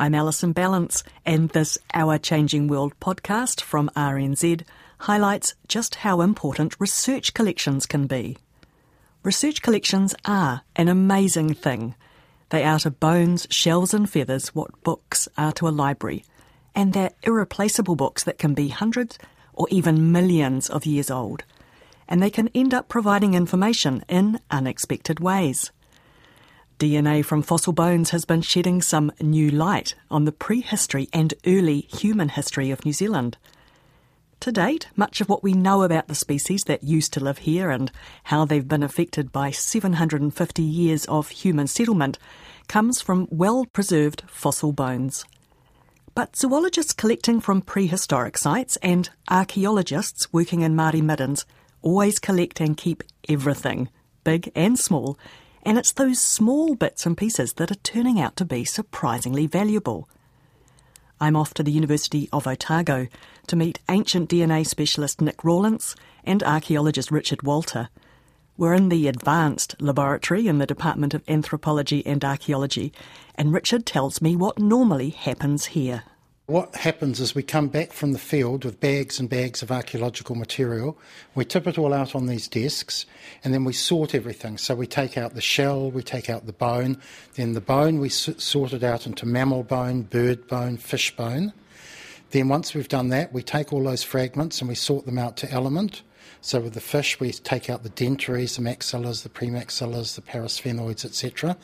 I'm Alison Ballance, and this Our Changing World podcast from RNZ highlights just how important research collections can be. Research collections are an amazing thing. They are to bones, shells, and feathers what books are to a library, and they're irreplaceable books that can be hundreds or even millions of years old. And they can end up providing information in unexpected ways. DNA from fossil bones has been shedding some new light on the prehistory and early human history of New Zealand. To date, much of what we know about the species that used to live here and how they've been affected by 750 years of human settlement comes from well preserved fossil bones. But zoologists collecting from prehistoric sites and archaeologists working in Māori middens always collect and keep everything, big and small, and it's those small bits and pieces that are turning out to be surprisingly valuable. I'm off to the University of Otago to meet ancient DNA specialist Nick Rawlence and archaeologist Richard Walter. We're in the advanced laboratory in the Department of Anthropology and Archaeology, and Richard tells me what normally happens here. What happens is we come back from the field with bags and bags of archaeological material. We tip it all out on these desks and then we sort everything. So we take out the shell, we take out the bone, then the bone we sort it out into mammal bone, bird bone, fish bone. Then once we've done that, we take all those fragments and we sort them out to element. So with the fish, we take out the dentaries, the maxillas, the premaxillas, the parasphenoids, etc.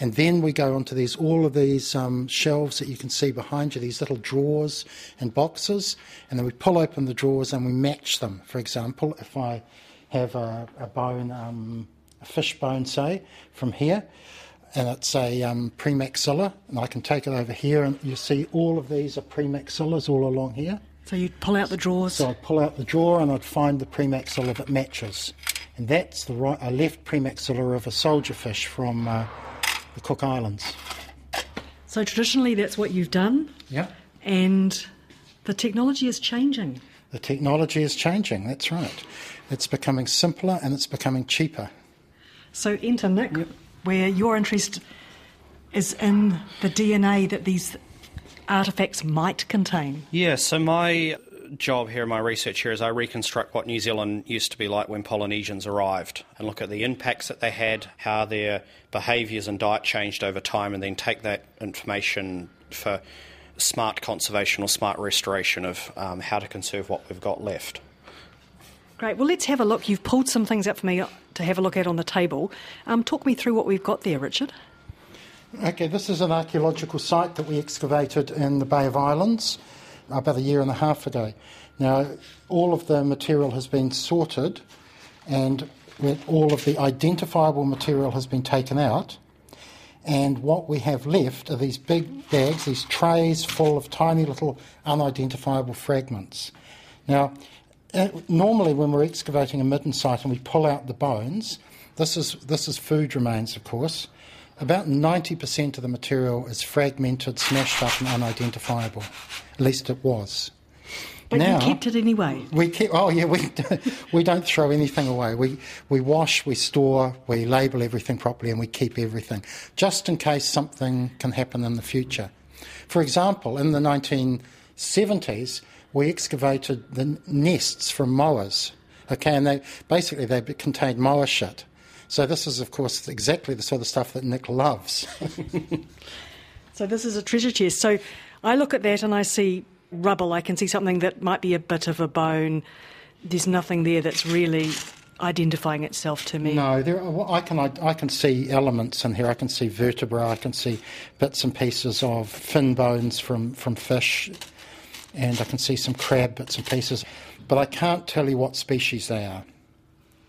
And then we go onto these all of these um, shelves that you can see behind you, these little drawers and boxes, and then we pull open the drawers and we match them. For example, if I have a, a bone, um, a fish bone, say, from here, and it's a um, premaxilla, and I can take it over here, and you see all of these are premaxillas all along here. So you'd pull out the drawers? So I'd pull out the drawer and I'd find the premaxilla that matches. And that's the right, a left premaxilla of a soldier fish from uh, the Cook Islands. So traditionally that's what you've done? Yeah. And the technology is changing? The technology is changing, that's right. It's becoming simpler and it's becoming cheaper. So enter Nick, yep. where your interest is in the DNA that these artefacts might contain? Yeah, so my job here, my research here, is I reconstruct what New Zealand used to be like when Polynesians arrived and look at the impacts that they had, how their behaviours and diet changed over time, and then take that information for smart conservation or smart restoration of um, how to conserve what we've got left. Great. Well, let's have a look. You've pulled some things up for me to have a look at on the table. Um, talk me through what we've got there, Richard. Okay, this is an archaeological site that we excavated in the Bay of Islands about a year and a half ago. Now, all of the material has been sorted and all of the identifiable material has been taken out. And what we have left are these big bags, these trays full of tiny little unidentifiable fragments. Now, uh, normally when we're excavating a midden site and we pull out the bones, this is, this is food remains, of course. About 90% of the material is fragmented, smashed up, and unidentifiable. At least it was. But now, you kept it anyway. We keep. Oh yeah, we we don't throw anything away. We we wash, we store, we label everything properly, and we keep everything just in case something can happen in the future. For example, in the 1970s, we excavated the nests from moas. Okay, and they basically they contained moa shit. So this is, of course, exactly the sort of stuff that Nick loves. so this is a treasure chest. So I look at that and I see rubble. I can see something that might be a bit of a bone. There's nothing there that's really identifying itself to me. No, there are, I can I, can see elements in here. I can see vertebrae. I can see bits and pieces of fin bones from, from fish, and I can see some crab bits and pieces. But I can't tell you what species they are.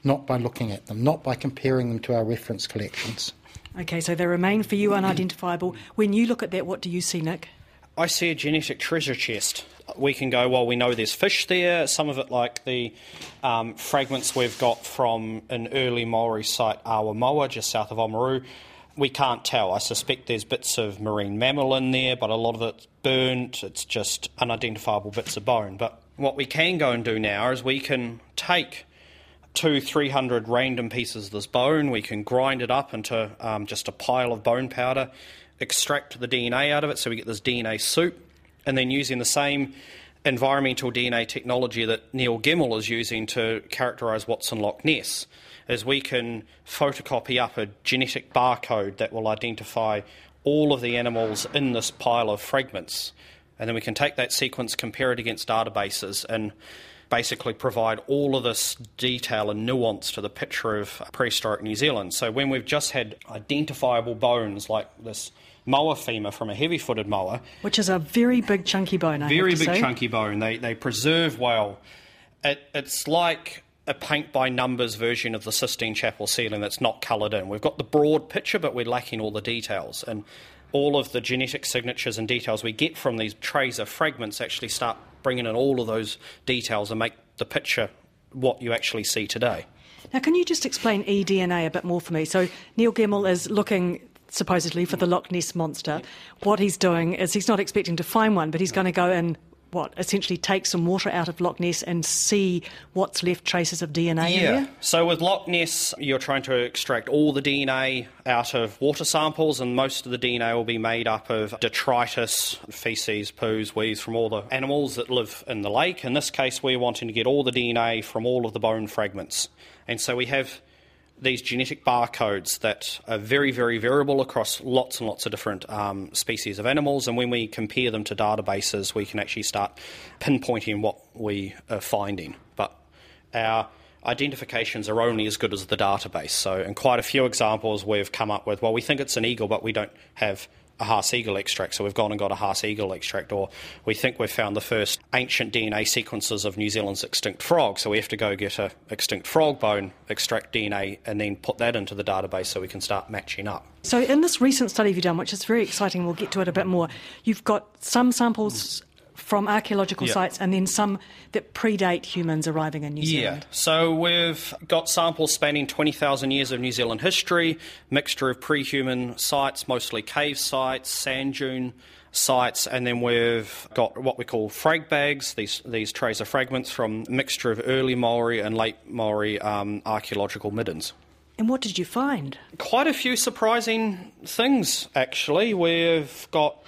Not by looking at them, not by comparing them to our reference collections. Okay, so they remain for you unidentifiable. When you look at that, what do you see, Nick? I see a genetic treasure chest. We can go, well, we know there's fish there. Some of it, like the um, fragments we've got from an early Maori site, Awamoa, just south of Oamaru. We can't tell. I suspect there's bits of marine mammal in there, but a lot of it's burnt. It's just unidentifiable bits of bone. But what we can go and do now is we can take two, three hundred random pieces of this bone. We can grind it up into um, just a pile of bone powder, extract the DNA out of it, so we get this DNA soup, and then using the same environmental DNA technology that Neil Gemmell is using to characterise Watson Loch Ness, is we can photocopy up a genetic barcode that will identify all of the animals in this pile of fragments. And then we can take that sequence, compare it against databases, and basically provide all of this detail and nuance to the picture of prehistoric New Zealand. So when we've just had identifiable bones like this moa femur from a heavy footed moa, which is a very big chunky bone, I very big say. chunky bone, they, they preserve well. It, it's like a paint by numbers version of the Sistine Chapel ceiling that's not coloured in. We've got the broad picture, but we're lacking all the details. And all of the genetic signatures and details we get from these trays of fragments actually start bringing in all of those details and make the picture what you actually see today. Now, can you just explain eDNA a bit more for me? So, Neil Gemmell is looking supposedly for the Loch Ness monster. What he's doing is he's not expecting to find one, but he's going to go and what essentially take some water out of Loch Ness and see what's left traces of DNA yeah. in there? So with Loch Ness, you're trying to extract all the DNA out of water samples, and most of the DNA will be made up of detritus, feces, poos, weeds from all the animals that live in the lake. In this case, we're wanting to get all the DNA from all of the bone fragments. And so we have these genetic barcodes that are very, very variable across lots and lots of different um, species of animals. And when we compare them to databases, we can actually start pinpointing what we are finding. But our identifications are only as good as the database. So, in quite a few examples, we've come up with, well, we think it's an eagle, but we don't have a Haast eagle extract, so we've gone and got a Haast eagle extract, or we think we've found the first ancient DNA sequences of New Zealand's extinct frog, so we have to go get a extinct frog bone, extract DNA, and then put that into the database so we can start matching up. So, in this recent study you've done, which is very exciting, we'll get to it a bit more, you've got some samples from archaeological Yep. sites and then some that predate humans arriving in New Zealand. Yeah, so we've got samples spanning 20,000 years of New Zealand history, mixture of pre human sites, mostly cave sites, sand dune sites, and then we've got what we call frag bags, these, these trays of fragments from mixture of early Maori and late Maori um, archaeological middens. And what did you find? Quite a few surprising things, actually. We've got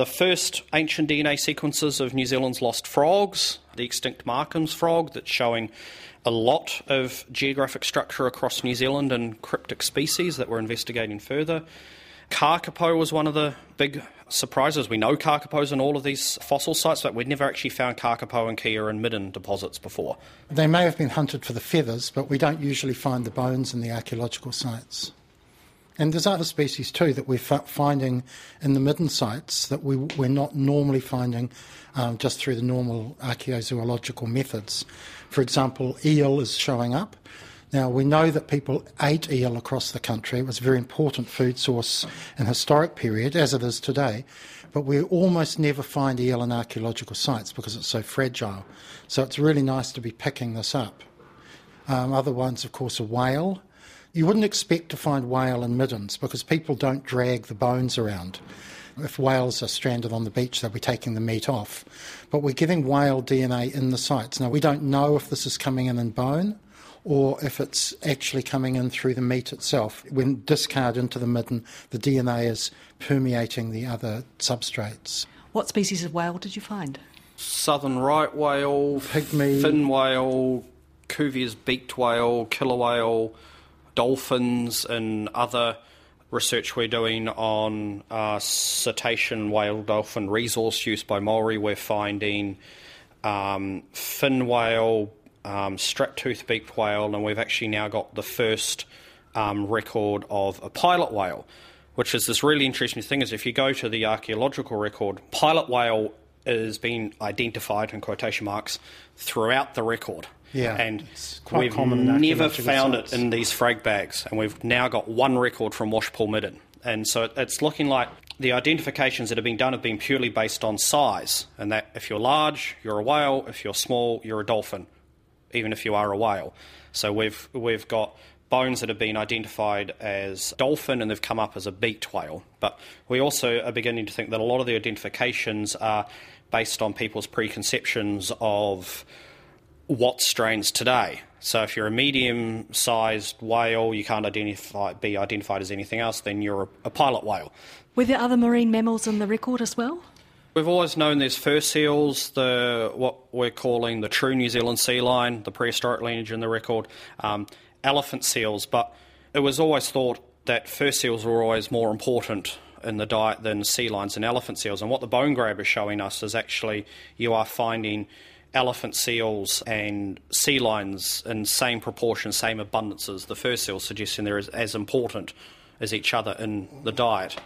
the first ancient DNA sequences of New Zealand's lost frogs, the extinct Markham's frog, that's showing a lot of geographic structure across New Zealand and cryptic species that we're investigating further. Kakapo was one of the big surprises. We know Kakapo's in all of these fossil sites, but we'd never actually found Kakapo and kea and midden deposits before. They may have been hunted for the feathers, but we don't usually find the bones in the archaeological sites. And there's other species too that we're finding in the midden sites that we, we're not normally finding um, just through the normal archaeozoological methods. For example, eel is showing up. Now, we know that people ate eel across the country. It was a very important food source in historic period, as it is today. But we almost never find eel in archaeological sites because it's so fragile. So it's really nice to be picking this up. Um, other ones, of course, are whale. You wouldn't expect to find whale in middens because people don't drag the bones around. If whales are stranded on the beach, they'll be taking the meat off. But we're getting whale DNA in the sites. Now, we don't know if this is coming in in bone or if it's actually coming in through the meat itself. When discard into the midden, the DNA is permeating the other substrates. What species of whale did you find? southern right whale, Pygmy. fin whale, Cuvier's beaked whale, killer whale, dolphins, and other research we're doing on uh, cetacean whale dolphin resource use by Maori, we're finding um, fin whale, um, strap tooth beaked whale, and we've actually now got the first um, record of a pilot whale, which is this really interesting thing. Is if you go to the archaeological record, pilot whale is been identified in quotation marks throughout the record. Yeah, and it's quite we've common never found it in these frag bags, and we've now got one record from Washpool Midden. And so it's looking like the identifications that have been done have been purely based on size, and that if you're large, you're a whale. If you're small, you're a dolphin, even if you are a whale. So we've we've got bones that have been identified as dolphin, and they've come up as a beaked whale. But we also are beginning to think that a lot of the identifications are based on people's preconceptions of what strains today. So if you're a medium-sized whale, you can't identify, be identified as anything else. Then you're a, a pilot whale. Were there other marine mammals in the record as well? We've always known there's fur seals, the what we're calling the true New Zealand sea lion, the prehistoric lineage in the record, um, elephant seals, but it was always thought that fur seals were always more important in the diet than sea lions and elephant seals. And what the bone grab is showing us is actually you are finding elephant seals and sea lions in same proportion, same abundances. The fur seals suggesting they're as, as important as each other in the diet.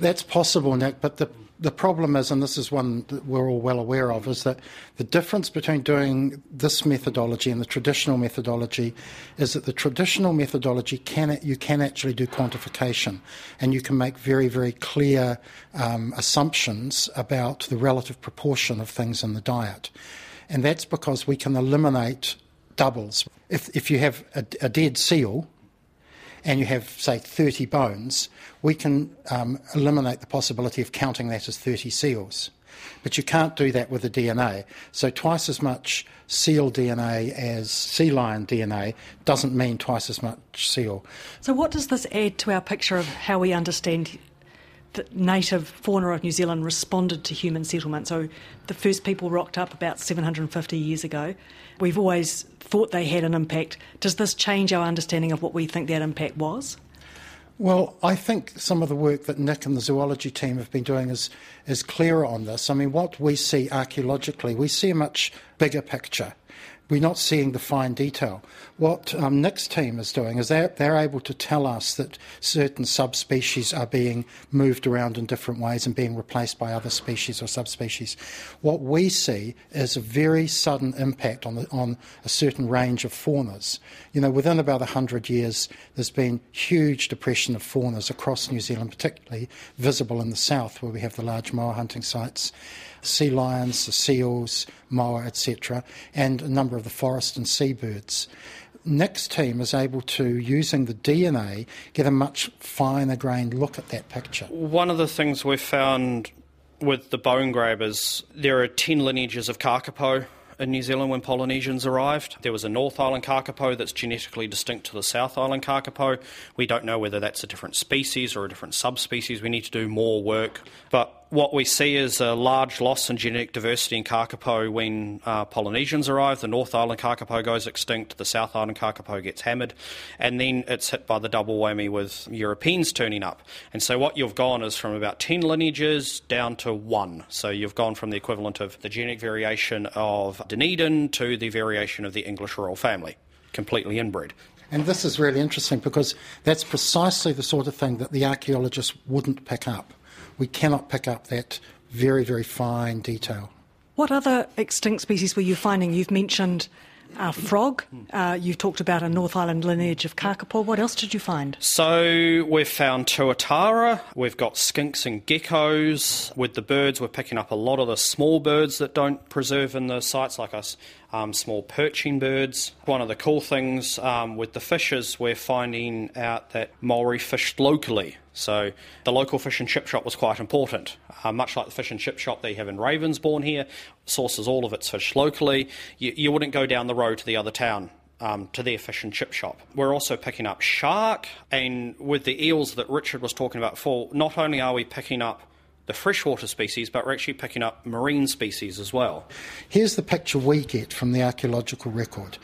That's possible, Nick, but the the problem is, and this is one that we're all well aware of, is that the difference between doing this methodology and the traditional methodology is that the traditional methodology can you can actually do quantification, and you can make very very clear um, assumptions about the relative proportion of things in the diet, and that's because we can eliminate doubles. If if you have a, a dead seal, and you have, say, 30 bones, we can um, eliminate the possibility of counting that as 30 seals. But you can't do that with the DNA. So, twice as much seal DNA as sea lion DNA doesn't mean twice as much seal. So, what does this add to our picture of how we understand that native fauna of New Zealand responded to human settlement? So, the first people rocked up about 750 years ago. We've always thought they had an impact. Does this change our understanding of what we think that impact was? Well, I think some of the work that Nick and the zoology team have been doing is, is clearer on this. I mean, what we see archaeologically, we see a much bigger picture. We're not seeing the fine detail. What um, Nick's team is doing is they're, they're able to tell us that certain subspecies are being moved around in different ways and being replaced by other species or subspecies. What we see is a very sudden impact on, the, on a certain range of faunas. You know, within about 100 years, there's been huge depression of faunas across New Zealand, particularly visible in the south where we have the large moa hunting sites sea lions, the seals, moa, etc., and a number of the forest and seabirds. Nick's team is able to, using the DNA, get a much finer grained look at that picture. One of the things we've found with the bone grabbers, there are 10 lineages of kakapo in New Zealand when Polynesians arrived. There was a North Island kakapo that's genetically distinct to the South Island kakapo. We don't know whether that's a different species or a different subspecies. We need to do more work. But what we see is a large loss in genetic diversity in kakapo when uh, Polynesians arrive. The North Island kakapo goes extinct, the South Island kakapo gets hammered, and then it's hit by the double whammy with Europeans turning up. And so what you've gone is from about 10 lineages down to one. So you've gone from the equivalent of the genetic variation of Dunedin to the variation of the English royal family, completely inbred. And this is really interesting because that's precisely the sort of thing that the archaeologists wouldn't pick up. We cannot pick up that very, very fine detail. What other extinct species were you finding? You've mentioned uh, frog, uh, you've talked about a North Island lineage of kakapo. What else did you find? So we've found tuatara, we've got skinks and geckos. With the birds, we're picking up a lot of the small birds that don't preserve in the sites, like us um, small perching birds. One of the cool things um, with the fishes, we're finding out that Maori fished locally. So the local fish and chip shop was quite important. Uh, much like the fish and chip shop they have in Ravensbourne here, sources all of its fish locally. You, you wouldn't go down the road to the other town um, to their fish and chip shop. We're also picking up shark, and with the eels that Richard was talking about before, not only are we picking up the freshwater species, but we're actually picking up marine species as well. Here's the picture we get from the archaeological record.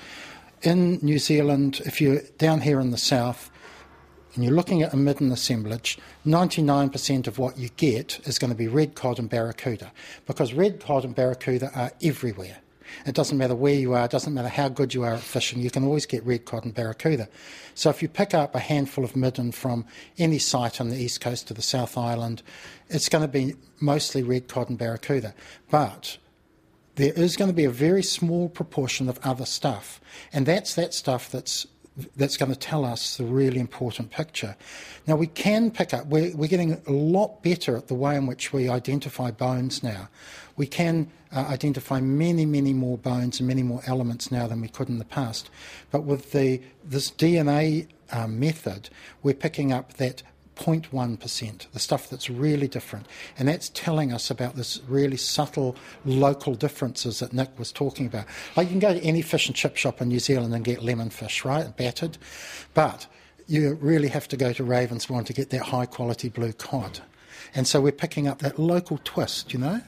In New Zealand, if you're down here in the south, and you're looking at a midden assemblage, 99% of what you get is going to be red cod and barracuda because red cod and barracuda are everywhere. It doesn't matter where you are, it doesn't matter how good you are at fishing, you can always get red cod and barracuda. So if you pick up a handful of midden from any site on the east coast of the South Island, it's going to be mostly red cod and barracuda. But there is going to be a very small proportion of other stuff, and that's that stuff that's that's going to tell us the really important picture. Now, we can pick up, we're, we're getting a lot better at the way in which we identify bones now. We can uh, identify many, many more bones and many more elements now than we could in the past. But with the, this DNA um, method, we're picking up that 0.1%, the stuff that's really different. And that's telling us about this really subtle local differences that Nick was talking about. Like you can go to any fish and chip shop in New Zealand and get lemon fish, right? Battered. But you really have to go to Ravensbourne to get that high quality blue cod. And so we're picking up that local twist, you know?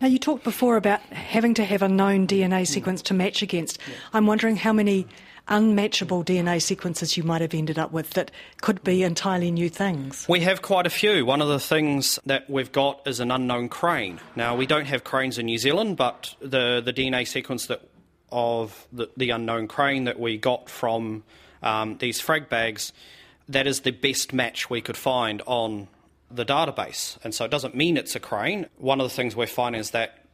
Now, you talked before about having to have a known DNA sequence to match against. I'm wondering how many unmatchable DNA sequences you might have ended up with that could be entirely new things? We have quite a few. One of the things that we've got is an unknown crane. Now, we don't have cranes in New Zealand, but the, the DNA sequence that of the, the unknown crane that we got from um, these frag bags, that is the best match we could find on the database. And so it doesn't mean it's a crane. One of the things we're finding is that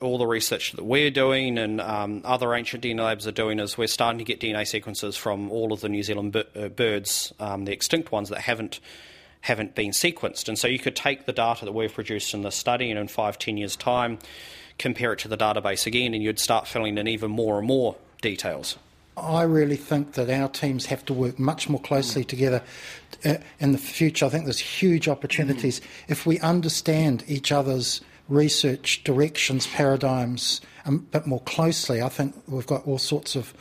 all the research that we're doing and um, other ancient DNA labs are doing is we're starting to get DNA sequences from all of the New Zealand uh, birds, um, the extinct ones that haven't haven't been sequenced. And so you could take the data that we've produced in this study and in five, ten years' time, compare it to the database again, and you'd start filling in even more and more details. I really think that our teams have to work much more closely together uh, in the future. I think there's huge opportunities if we understand each other's research directions, paradigms a bit more closely, I think we've got all sorts of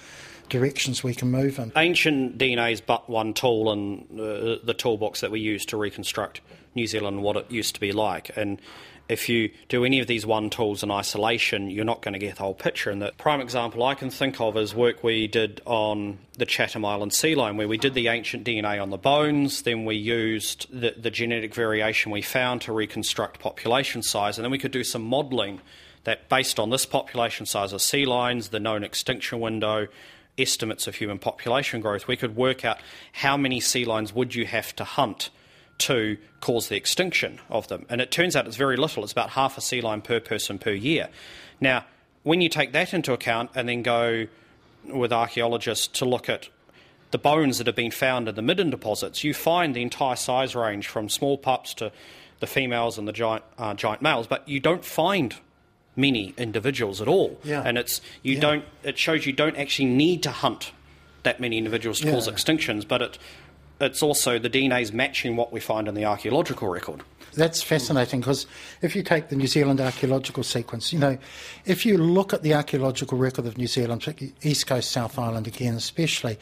directions we can move in. Ancient DNA is but one tool in uh, the toolbox that we use to reconstruct New Zealand what it used to be like. And if you do any of these one tools in isolation, you're not going to get the whole picture. And the prime example I can think of is work we did on the Chatham Island sea lion, where we did the ancient DNA on the bones, then we used the, the genetic variation we found to reconstruct population size, and then we could do some modelling that, based on this population size of sea lions, the known extinction window, estimates of human population growth, we could work out how many sea lions would you have to hunt to cause the extinction of them. And it turns out it's very little. It's about half a sea lion per person per year. Now, when you take that into account and then go with archaeologists to look at the bones that have been found in the midden deposits, you find the entire size range from small pups to the females and the giant, uh, giant males, but you don't find many individuals at all. Yeah. And it's you yeah. don't it shows you don't actually need to hunt that many individuals to yeah. cause extinctions, but it it's also the DNA is matching what we find in the archaeological record. That's fascinating because if you take the New Zealand archaeological sequence, you know, if you look at the archaeological record of New Zealand, East Coast, South Island again especially,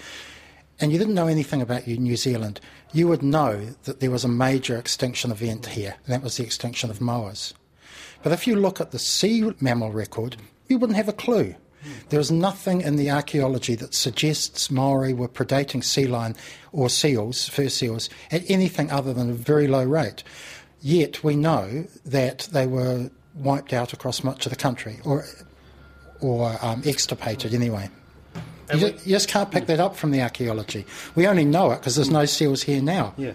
and you didn't know anything about New Zealand, you would know that there was a major extinction event here, and that was the extinction of moas. But if you look at the sea mammal record, you wouldn't have a clue. There is nothing in the archaeology that suggests Maori were predating sea lion or seals, fur seals, at anything other than a very low rate. Yet we know that they were wiped out across much of the country, or or um, extirpated anyway. You just, you just, can't pick that up from the archaeology. We only know it because there's no seals here now. Yeah.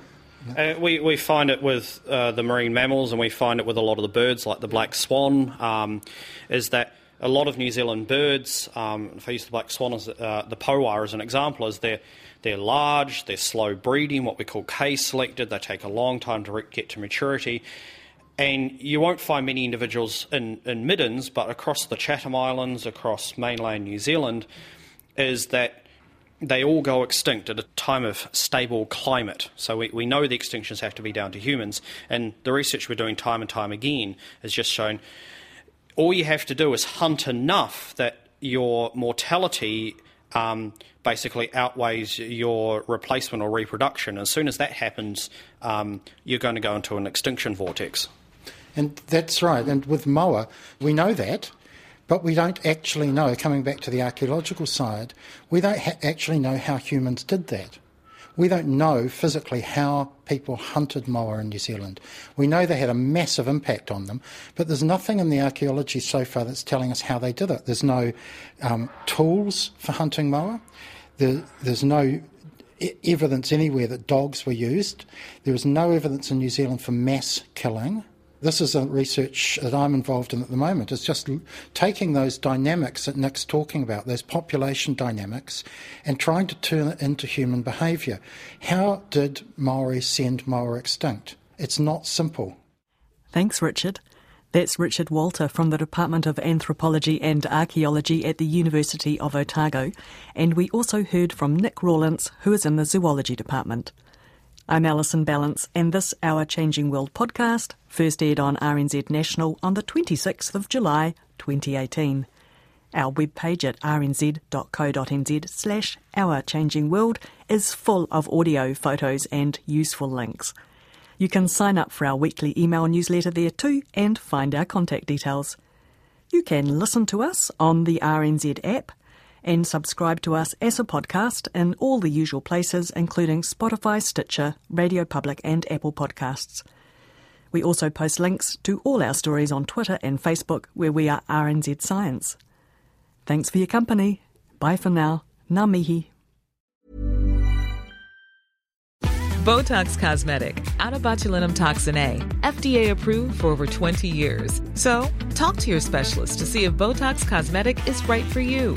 Uh, we, we find it with uh, the marine mammals and we find it with a lot of the birds, like the black swan, um, is that a lot of New Zealand birds, um, if I use the black swan as uh, the poa as an example, is they're they're large, they're slow breeding, what we call K-selected. They take a long time to get to maturity, and you won't find many individuals in, in middens, but across the Chatham Islands, across mainland New Zealand, is that they all go extinct at a time of stable climate. So we, we know the extinctions have to be down to humans, and the research we're doing time and time again has just shown all you have to do is hunt enough that your mortality um, basically outweighs your replacement or reproduction. As soon as that happens, um, you're going to go into an extinction vortex. And that's right. And with Moa, we know that, but we don't actually know, coming back to the archaeological side, we don't ha- actually know how humans did that. We don't know physically how people hunted moa in New Zealand. We know they had a massive impact on them, but there's nothing in the archaeology so far that's telling us how they did it. There's no um, tools for hunting moa. There, there's no evidence anywhere that dogs were used. There is no evidence in New Zealand for mass killing. This is a research that I'm involved in at the moment. It's just taking those dynamics that Nick's talking about, those population dynamics, and trying to turn it into human behaviour. How did Maori send moa extinct? It's not simple. Thanks, Richard. That's Richard Walter from the Department of Anthropology and Archaeology at the University of Otago, and we also heard from Nick Rawlence, who is in the Zoology Department. I'm Alison Ballance, and this Our Changing World podcast first aired on RNZ National on the 26th of July 2018. Our webpage at rnz.co.nz slash Our Changing World is full of audio, photos, and useful links. You can sign up for our weekly email newsletter there too and find our contact details. You can listen to us on the RNZ app and subscribe to us as a podcast in all the usual places, including Spotify, Stitcher, Radio Public, and Apple Podcasts. We also post links to all our stories on Twitter and Facebook, where we are RNZ Science. Thanks for your company. Bye for now. Ngā mihi. Botox Cosmetic, out of botulinum toxin A, FDA approved for over 20 years. So, talk to your specialist to see if Botox Cosmetic is right for you.